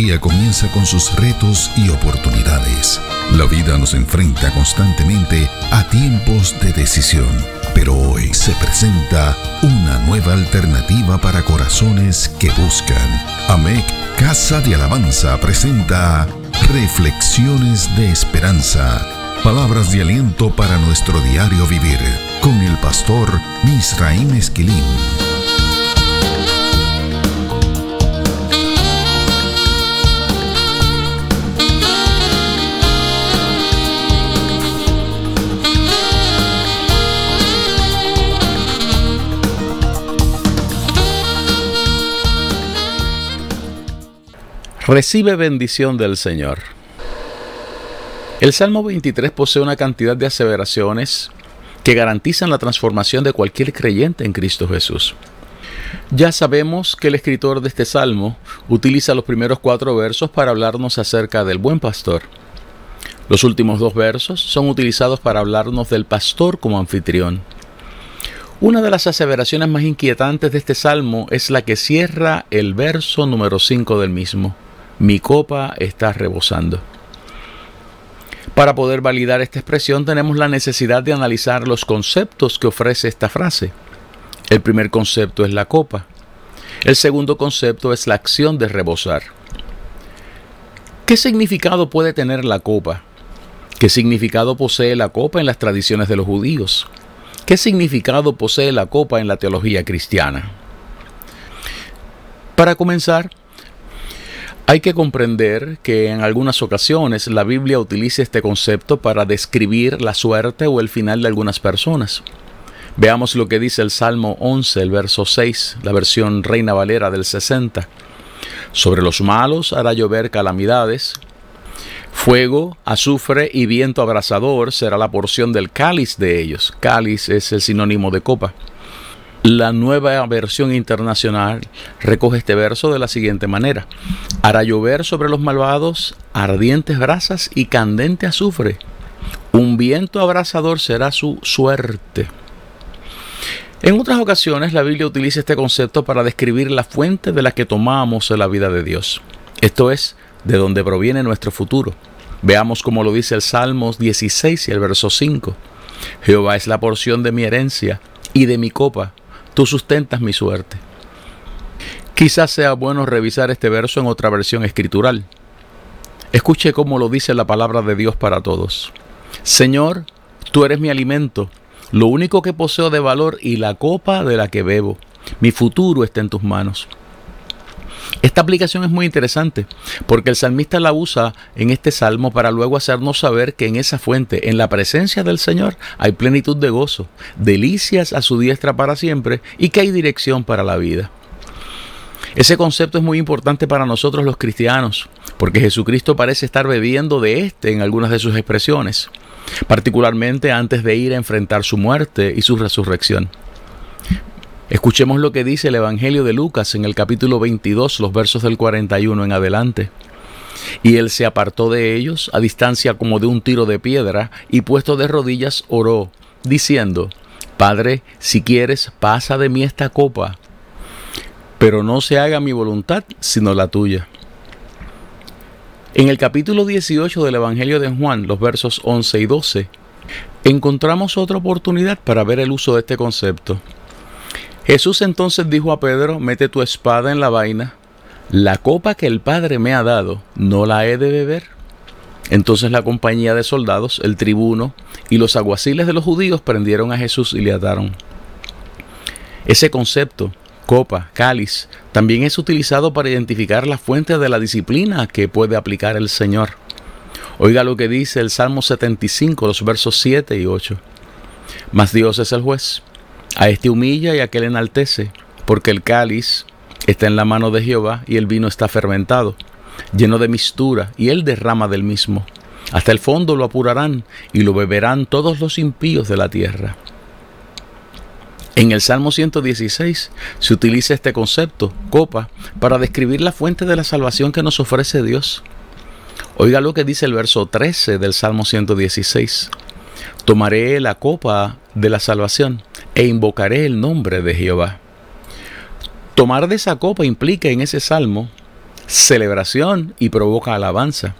día comienza con sus retos y oportunidades. La vida nos enfrenta constantemente a tiempos de decisión, pero hoy se presenta una nueva alternativa para corazones que buscan. AMEC Casa de Alabanza presenta Reflexiones de Esperanza. Palabras de aliento para nuestro diario vivir con el pastor Misraim Esquilín. Recibe bendición del Señor. El Salmo 23 posee una cantidad de aseveraciones que garantizan la transformación de cualquier creyente en Cristo Jesús. Ya sabemos que el escritor de este salmo utiliza los primeros cuatro versos para hablarnos acerca del buen pastor. Los últimos dos versos son utilizados para hablarnos del pastor como anfitrión. Una de las aseveraciones más inquietantes de este salmo es la que cierra el verso número 5 del mismo mi copa está rebosando. Para poder validar esta expresión tenemos la necesidad de analizar los conceptos que ofrece esta frase. El primer concepto es la copa. El segundo concepto es la acción de rebosar. ¿Qué significado puede tener la copa? ¿Qué significado posee la copa en las tradiciones de los judíos? ¿Qué significado posee la copa en la teología cristiana? Para comenzar, hay que comprender que en algunas ocasiones la Biblia utiliza este concepto para describir la suerte o el final de algunas personas. Veamos lo que dice el Salmo 11, el verso 6, la versión Reina Valera del 60. Sobre los malos hará llover calamidades, fuego, azufre y viento abrasador será la porción del cáliz de ellos. Cáliz es el sinónimo de copa. La nueva versión internacional recoge este verso de la siguiente manera. Hará llover sobre los malvados ardientes brasas y candente azufre. Un viento abrasador será su suerte. En otras ocasiones la Biblia utiliza este concepto para describir la fuente de la que tomamos la vida de Dios. Esto es, de donde proviene nuestro futuro. Veamos cómo lo dice el Salmos 16 y el verso 5. Jehová es la porción de mi herencia y de mi copa tú sustentas mi suerte. Quizás sea bueno revisar este verso en otra versión escritural. Escuche cómo lo dice la palabra de Dios para todos. Señor, tú eres mi alimento, lo único que poseo de valor y la copa de la que bebo. Mi futuro está en tus manos. Esta aplicación es muy interesante porque el salmista la usa en este salmo para luego hacernos saber que en esa fuente, en la presencia del Señor, hay plenitud de gozo, delicias a su diestra para siempre y que hay dirección para la vida. Ese concepto es muy importante para nosotros los cristianos, porque Jesucristo parece estar bebiendo de este en algunas de sus expresiones, particularmente antes de ir a enfrentar su muerte y su resurrección. Escuchemos lo que dice el Evangelio de Lucas en el capítulo 22, los versos del 41 en adelante. Y él se apartó de ellos a distancia como de un tiro de piedra y puesto de rodillas oró, diciendo, Padre, si quieres, pasa de mí esta copa, pero no se haga mi voluntad sino la tuya. En el capítulo 18 del Evangelio de Juan, los versos 11 y 12, encontramos otra oportunidad para ver el uso de este concepto. Jesús entonces dijo a Pedro, mete tu espada en la vaina, la copa que el Padre me ha dado, no la he de beber. Entonces la compañía de soldados, el tribuno y los aguaciles de los judíos prendieron a Jesús y le ataron. Ese concepto, copa, cáliz, también es utilizado para identificar la fuente de la disciplina que puede aplicar el Señor. Oiga lo que dice el Salmo 75, los versos 7 y 8. Mas Dios es el juez a este humilla y a aquel enaltece, porque el cáliz está en la mano de Jehová y el vino está fermentado, lleno de mistura, y él derrama del mismo. Hasta el fondo lo apurarán y lo beberán todos los impíos de la tierra. En el Salmo 116 se utiliza este concepto, copa, para describir la fuente de la salvación que nos ofrece Dios. Oiga lo que dice el verso 13 del Salmo 116. Tomaré la copa de la salvación e invocaré el nombre de Jehová. Tomar de esa copa implica en ese salmo celebración y provoca alabanza.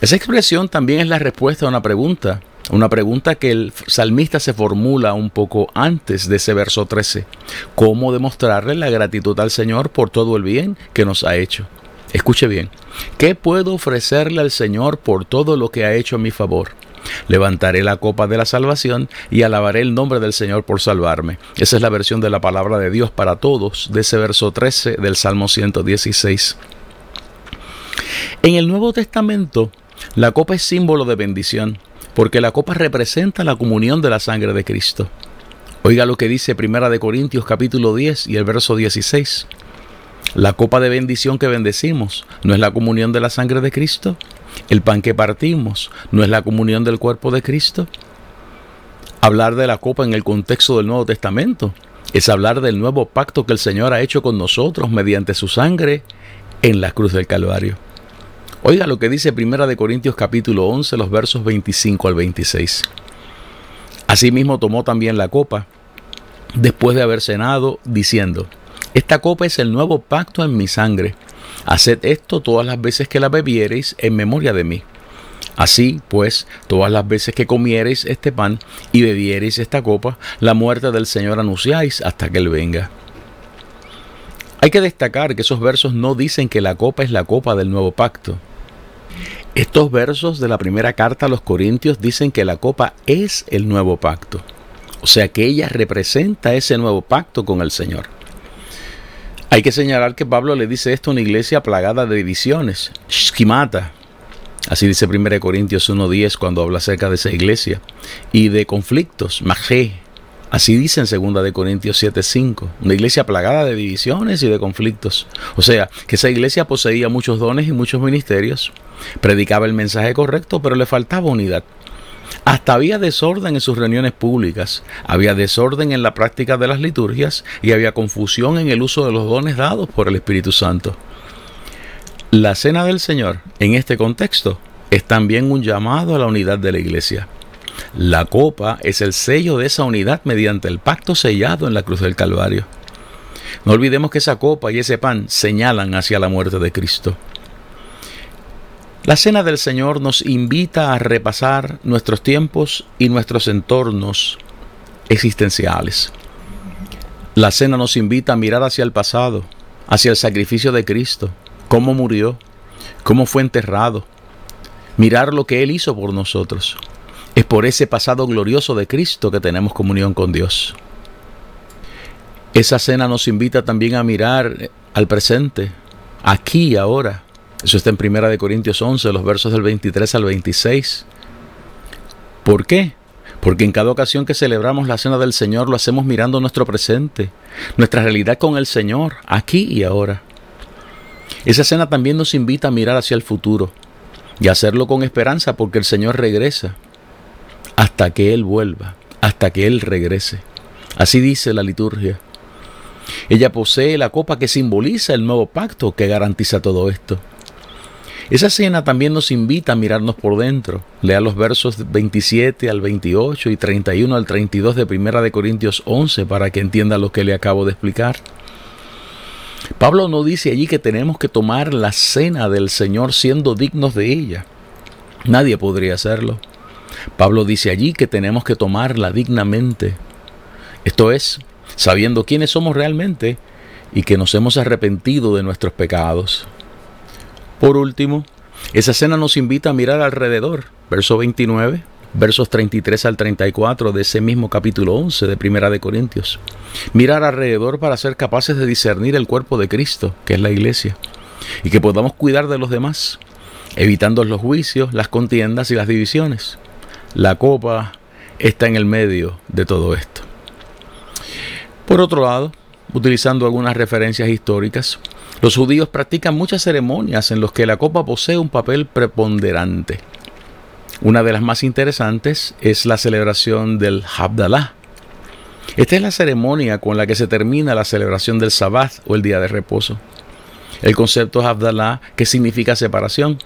Esa expresión también es la respuesta a una pregunta, una pregunta que el salmista se formula un poco antes de ese verso 13. ¿Cómo demostrarle la gratitud al Señor por todo el bien que nos ha hecho? Escuche bien, ¿qué puedo ofrecerle al Señor por todo lo que ha hecho a mi favor? Levantaré la copa de la salvación y alabaré el nombre del Señor por salvarme. Esa es la versión de la palabra de Dios para todos de ese verso 13 del Salmo 116. En el Nuevo Testamento, la copa es símbolo de bendición, porque la copa representa la comunión de la sangre de Cristo. Oiga lo que dice Primera de Corintios capítulo 10 y el verso 16. La copa de bendición que bendecimos no es la comunión de la sangre de Cristo. El pan que partimos no es la comunión del cuerpo de Cristo. Hablar de la copa en el contexto del Nuevo Testamento es hablar del nuevo pacto que el Señor ha hecho con nosotros mediante su sangre en la cruz del Calvario. Oiga lo que dice Primera de Corintios capítulo 11, los versos 25 al 26. Asimismo tomó también la copa después de haber cenado, diciendo, Esta copa es el nuevo pacto en mi sangre. Haced esto todas las veces que la bebiereis en memoria de mí. Así, pues, todas las veces que comiereis este pan y bebiereis esta copa, la muerte del Señor anunciáis hasta que Él venga. Hay que destacar que esos versos no dicen que la copa es la copa del nuevo pacto. Estos versos de la primera carta a los Corintios dicen que la copa es el nuevo pacto. O sea que ella representa ese nuevo pacto con el Señor. Hay que señalar que Pablo le dice esto a una iglesia plagada de divisiones, schemata. Así dice 1 Corintios 1.10 cuando habla acerca de esa iglesia. Y de conflictos, magé. Así dice en 2 Corintios 7.5. Una iglesia plagada de divisiones y de conflictos. O sea, que esa iglesia poseía muchos dones y muchos ministerios. Predicaba el mensaje correcto, pero le faltaba unidad. Hasta había desorden en sus reuniones públicas, había desorden en la práctica de las liturgias y había confusión en el uso de los dones dados por el Espíritu Santo. La cena del Señor, en este contexto, es también un llamado a la unidad de la iglesia. La copa es el sello de esa unidad mediante el pacto sellado en la cruz del Calvario. No olvidemos que esa copa y ese pan señalan hacia la muerte de Cristo. La Cena del Señor nos invita a repasar nuestros tiempos y nuestros entornos existenciales. La Cena nos invita a mirar hacia el pasado, hacia el sacrificio de Cristo, cómo murió, cómo fue enterrado, mirar lo que Él hizo por nosotros. Es por ese pasado glorioso de Cristo que tenemos comunión con Dios. Esa cena nos invita también a mirar al presente, aquí y ahora, eso está en Primera de Corintios 11, los versos del 23 al 26. ¿Por qué? Porque en cada ocasión que celebramos la cena del Señor lo hacemos mirando nuestro presente, nuestra realidad con el Señor, aquí y ahora. Esa cena también nos invita a mirar hacia el futuro y hacerlo con esperanza porque el Señor regresa hasta que Él vuelva, hasta que Él regrese. Así dice la liturgia. Ella posee la copa que simboliza el nuevo pacto que garantiza todo esto. Esa cena también nos invita a mirarnos por dentro. Lea los versos 27 al 28 y 31 al 32 de Primera de Corintios 11 para que entienda lo que le acabo de explicar. Pablo no dice allí que tenemos que tomar la cena del Señor siendo dignos de ella. Nadie podría hacerlo. Pablo dice allí que tenemos que tomarla dignamente. Esto es, sabiendo quiénes somos realmente y que nos hemos arrepentido de nuestros pecados. Por último, esa cena nos invita a mirar alrededor, verso 29, versos 33 al 34 de ese mismo capítulo 11 de Primera de Corintios. Mirar alrededor para ser capaces de discernir el cuerpo de Cristo, que es la iglesia, y que podamos cuidar de los demás, evitando los juicios, las contiendas y las divisiones. La copa está en el medio de todo esto. Por otro lado, utilizando algunas referencias históricas, los judíos practican muchas ceremonias en las que la copa posee un papel preponderante. Una de las más interesantes es la celebración del Habdalah. Esta es la ceremonia con la que se termina la celebración del Sabbath o el día de reposo. El concepto Habdalah, que significa separación,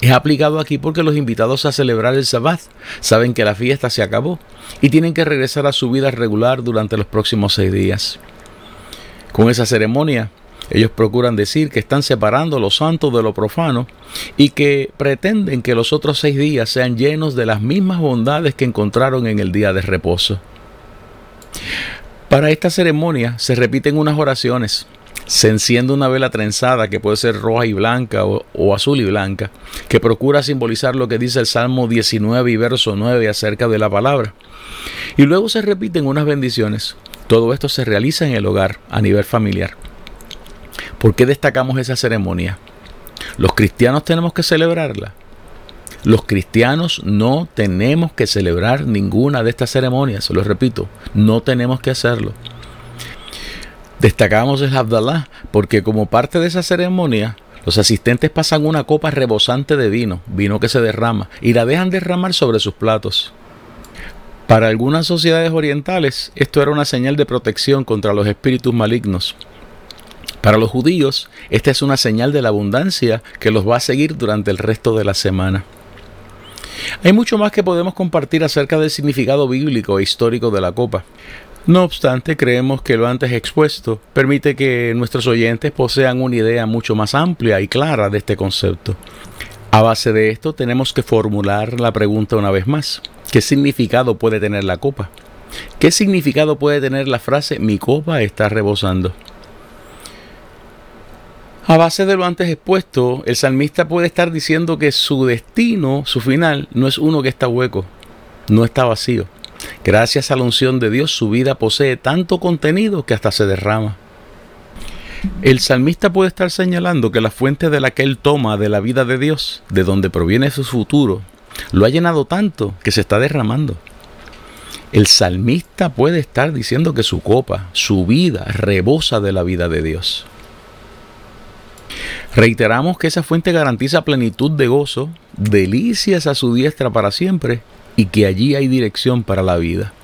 es aplicado aquí porque los invitados a celebrar el Sabbath saben que la fiesta se acabó y tienen que regresar a su vida regular durante los próximos seis días. Con esa ceremonia, Ellos procuran decir que están separando lo santo de lo profano y que pretenden que los otros seis días sean llenos de las mismas bondades que encontraron en el día de reposo. Para esta ceremonia se repiten unas oraciones. Se enciende una vela trenzada que puede ser roja y blanca o, azul y blanca, que procura simbolizar lo que dice el Salmo 19 y verso 9 acerca de la palabra. Y luego se repiten unas bendiciones. Todo esto se realiza en el hogar, a nivel familiar. ¿Por qué destacamos esa ceremonia? Los cristianos tenemos que celebrarla. Los cristianos no tenemos que celebrar ninguna de estas ceremonias, se lo repito, no tenemos que hacerlo. Destacamos el Abdallah porque como parte de esa ceremonia, los asistentes pasan una copa rebosante de vino, vino que se derrama, y la dejan derramar sobre sus platos. Para algunas sociedades orientales, esto era una señal de protección contra los espíritus malignos. Para los judíos, esta es una señal de la abundancia que los va a seguir durante el resto de la semana. Hay mucho más que podemos compartir acerca del significado bíblico e histórico de la copa. No obstante, creemos que lo antes expuesto permite que nuestros oyentes posean una idea mucho más amplia y clara de este concepto. A base de esto tenemos que formular la pregunta una vez más. ¿Qué significado puede tener la copa? ¿Qué significado puede tener la frase mi copa está rebosando? A base de lo antes expuesto, el salmista puede estar diciendo que su destino, su final, no es uno que está hueco, no está vacío. Gracias a la unción de Dios, su vida posee tanto contenido que hasta se derrama. El salmista puede estar señalando que la fuente de la que él toma de la vida de Dios, de donde proviene su futuro, lo ha llenado tanto que se está derramando. El salmista puede estar diciendo que su copa, su vida, rebosa de la vida de Dios. Reiteramos que esa fuente garantiza plenitud de gozo, delicias a su diestra para siempre y que allí hay dirección para la vida.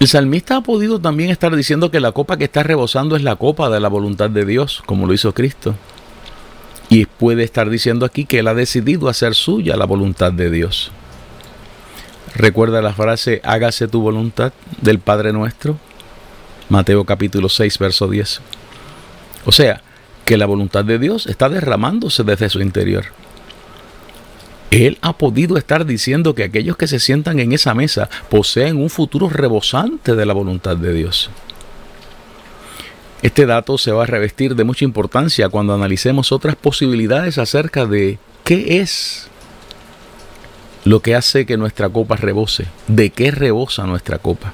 El salmista ha podido también estar diciendo que la copa que está rebosando es la copa de la voluntad de Dios, como lo hizo Cristo. Y puede estar diciendo aquí que él ha decidido hacer suya la voluntad de Dios. Recuerda la frase, hágase tu voluntad del Padre nuestro. Mateo capítulo 6, verso 10. O sea, que la voluntad de Dios está derramándose desde su interior. Él ha podido estar diciendo que aquellos que se sientan en esa mesa poseen un futuro rebosante de la voluntad de Dios. Este dato se va a revestir de mucha importancia cuando analicemos otras posibilidades acerca de qué es lo que hace que nuestra copa rebose, de qué rebosa nuestra copa.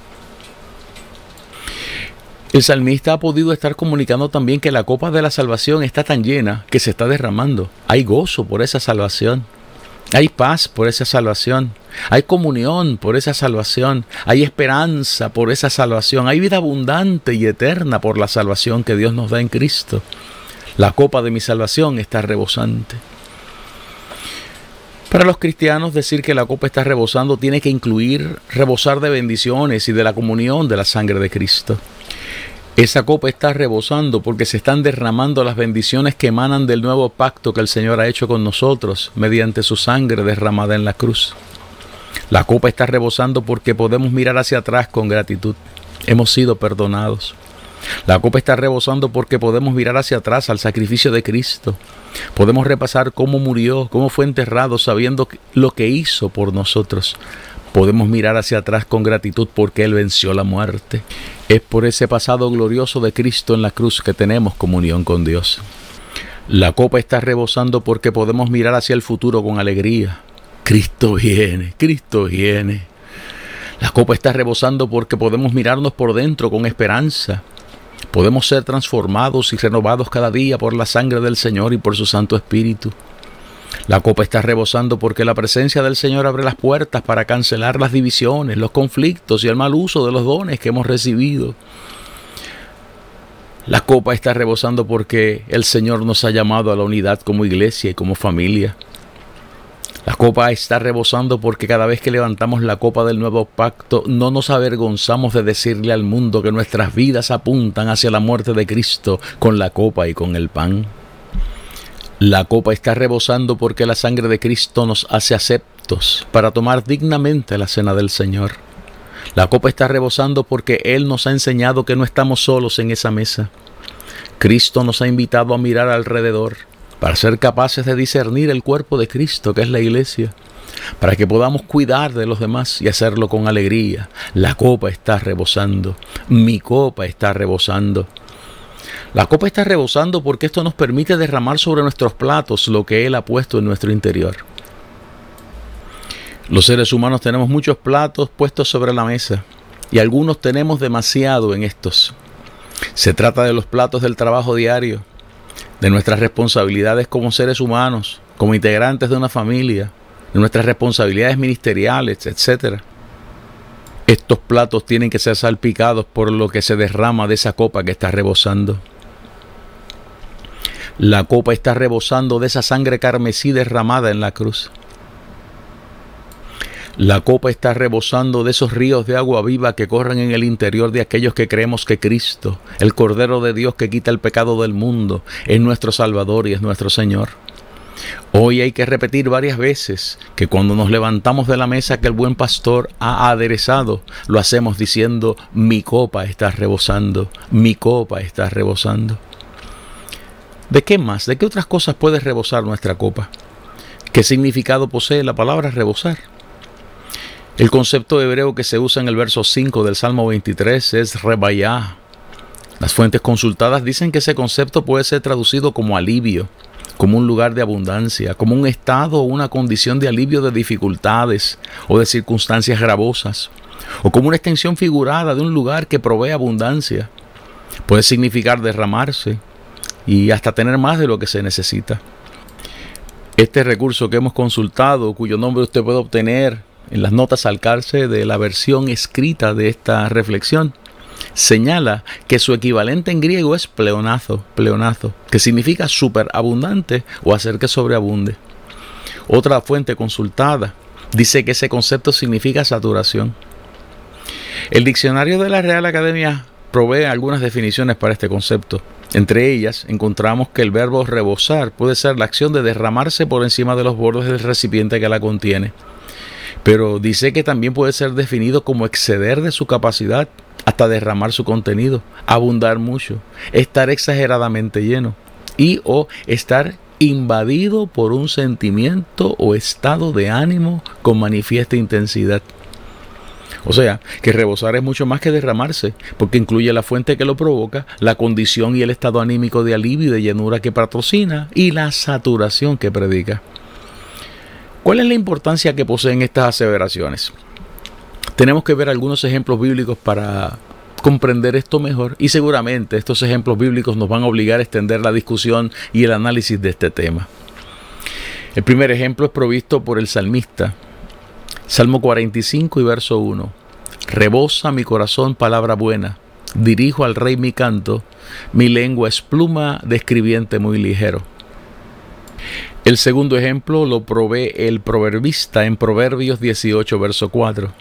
El salmista ha podido estar comunicando también que la copa de la salvación está tan llena que se está derramando. Hay gozo por esa salvación. Hay paz por esa salvación. Hay comunión por esa salvación. Hay esperanza por esa salvación. Hay vida abundante y eterna por la salvación que Dios nos da en Cristo. La copa de mi salvación está rebosante. Para los cristianos decir que la copa está rebosando tiene que incluir rebosar de bendiciones y de la comunión de la sangre de Cristo. Esa copa está rebosando porque se están derramando las bendiciones que emanan del nuevo pacto que el Señor ha hecho con nosotros mediante su sangre derramada en la cruz. La copa está rebosando porque podemos mirar hacia atrás con gratitud. Hemos sido perdonados. La copa está rebosando porque podemos mirar hacia atrás al sacrificio de Cristo. Podemos repasar cómo murió, cómo fue enterrado, sabiendo lo que hizo por nosotros. Podemos mirar hacia atrás con gratitud porque Él venció la muerte. Es por ese pasado glorioso de Cristo en la cruz que tenemos comunión con Dios. La copa está rebosando porque podemos mirar hacia el futuro con alegría. Cristo viene, Cristo viene. La copa está rebosando porque podemos mirarnos por dentro con esperanza. Podemos ser transformados y renovados cada día por la sangre del Señor y por su Santo Espíritu. La copa está rebosando porque la presencia del Señor abre las puertas para cancelar las divisiones, los conflictos y el mal uso de los dones que hemos recibido. La copa está rebosando porque el Señor nos ha llamado a la unidad como iglesia y como familia. La copa está rebosando porque cada vez que levantamos la copa del nuevo pacto no nos avergonzamos de decirle al mundo que nuestras vidas apuntan hacia la muerte de Cristo con la copa y con el pan. La copa está rebosando porque la sangre de Cristo nos hace aceptos para tomar dignamente la cena del Señor. La copa está rebosando porque Él nos ha enseñado que no estamos solos en esa mesa. Cristo nos ha invitado a mirar alrededor para ser capaces de discernir el cuerpo de Cristo, que es la iglesia, para que podamos cuidar de los demás y hacerlo con alegría. La copa está rebosando, mi copa está rebosando. La copa está rebosando porque esto nos permite derramar sobre nuestros platos lo que Él ha puesto en nuestro interior. Los seres humanos tenemos muchos platos puestos sobre la mesa y algunos tenemos demasiado en estos. Se trata de los platos del trabajo diario, de nuestras responsabilidades como seres humanos, como integrantes de una familia, de nuestras responsabilidades ministeriales, etc. Estos platos tienen que ser salpicados por lo que se derrama de esa copa que está rebosando. La copa está rebosando de esa sangre carmesí derramada en la cruz. La copa está rebosando de esos ríos de agua viva que corren en el interior de aquellos que creemos que Cristo, el Cordero de Dios que quita el pecado del mundo, es nuestro Salvador y es nuestro Señor. Hoy hay que repetir varias veces que cuando nos levantamos de la mesa que el buen pastor ha aderezado, lo hacemos diciendo, mi copa está rebosando, mi copa está rebosando. ¿De qué más? ¿De qué otras cosas puede rebosar nuestra copa? ¿Qué significado posee la palabra rebosar? El concepto hebreo que se usa en el verso 5 del Salmo 23 es rebayá. Las fuentes consultadas dicen que ese concepto puede ser traducido como alivio, como un lugar de abundancia, como un estado o una condición de alivio de dificultades o de circunstancias gravosas, o como una extensión figurada de un lugar que provee abundancia. Puede significar derramarse y hasta tener más de lo que se necesita. Este recurso que hemos consultado, cuyo nombre usted puede obtener en las notas al calce de la versión escrita de esta reflexión, señala que su equivalente en griego es pleonazo, pleonazo, que significa superabundante o hacer que sobreabunde. Otra fuente consultada dice que ese concepto significa saturación. El diccionario de la Real Academia provee algunas definiciones para este concepto. Entre ellas encontramos que el verbo rebosar puede ser la acción de derramarse por encima de los bordes del recipiente que la contiene pero dice que también puede ser definido como exceder de su capacidad hasta derramar su contenido, abundar mucho, estar exageradamente lleno y o estar invadido por un sentimiento o estado de ánimo con manifiesta intensidad. O sea, que rebosar es mucho más que derramarse, porque incluye la fuente que lo provoca, la condición y el estado anímico de alivio y de llenura que patrocina y la saturación que predica. ¿Cuál es la importancia que poseen estas aseveraciones? Tenemos que ver algunos ejemplos bíblicos para comprender esto mejor y seguramente estos ejemplos bíblicos nos van a obligar a extender la discusión y el análisis de este tema. El primer ejemplo es provisto por el salmista. Salmo 45 y verso 1. Rebosa mi corazón palabra buena, dirijo al rey mi canto, mi lengua es pluma de escribiente muy ligero. El segundo ejemplo lo provee el proverbista en Proverbios 18, verso 4.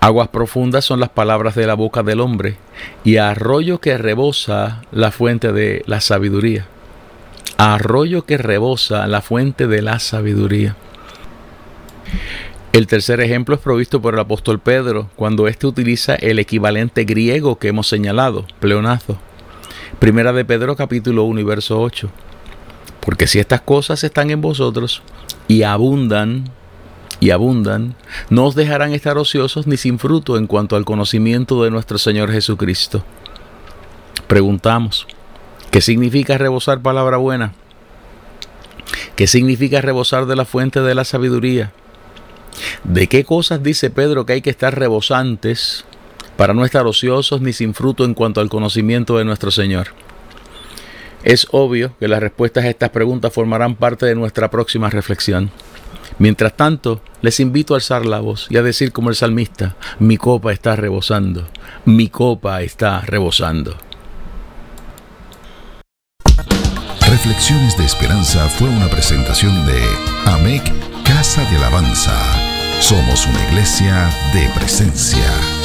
Aguas profundas son las palabras de la boca del hombre, y arroyo que rebosa la fuente de la sabiduría. Arroyo que rebosa la fuente de la sabiduría. El tercer ejemplo es provisto por el apóstol Pedro, cuando éste utiliza el equivalente griego que hemos señalado, pleonazo. Primera de Pedro capítulo 1 y verso 8. Porque si estas cosas están en vosotros y abundan, y abundan, no os dejarán estar ociosos ni sin fruto en cuanto al conocimiento de nuestro Señor Jesucristo. Preguntamos, ¿qué significa rebosar palabra buena? ¿Qué significa rebosar de la fuente de la sabiduría? ¿De qué cosas dice Pedro que hay que estar rebosantes para no estar ociosos ni sin fruto en cuanto al conocimiento de nuestro Señor? Es obvio que las respuestas a estas preguntas formarán parte de nuestra próxima reflexión. Mientras tanto, les invito a alzar la voz y a decir como el salmista, mi copa está rebosando, mi copa está rebosando. Reflexiones de Esperanza fue una presentación de AMEC Casa de Alabanza. Somos una iglesia de presencia.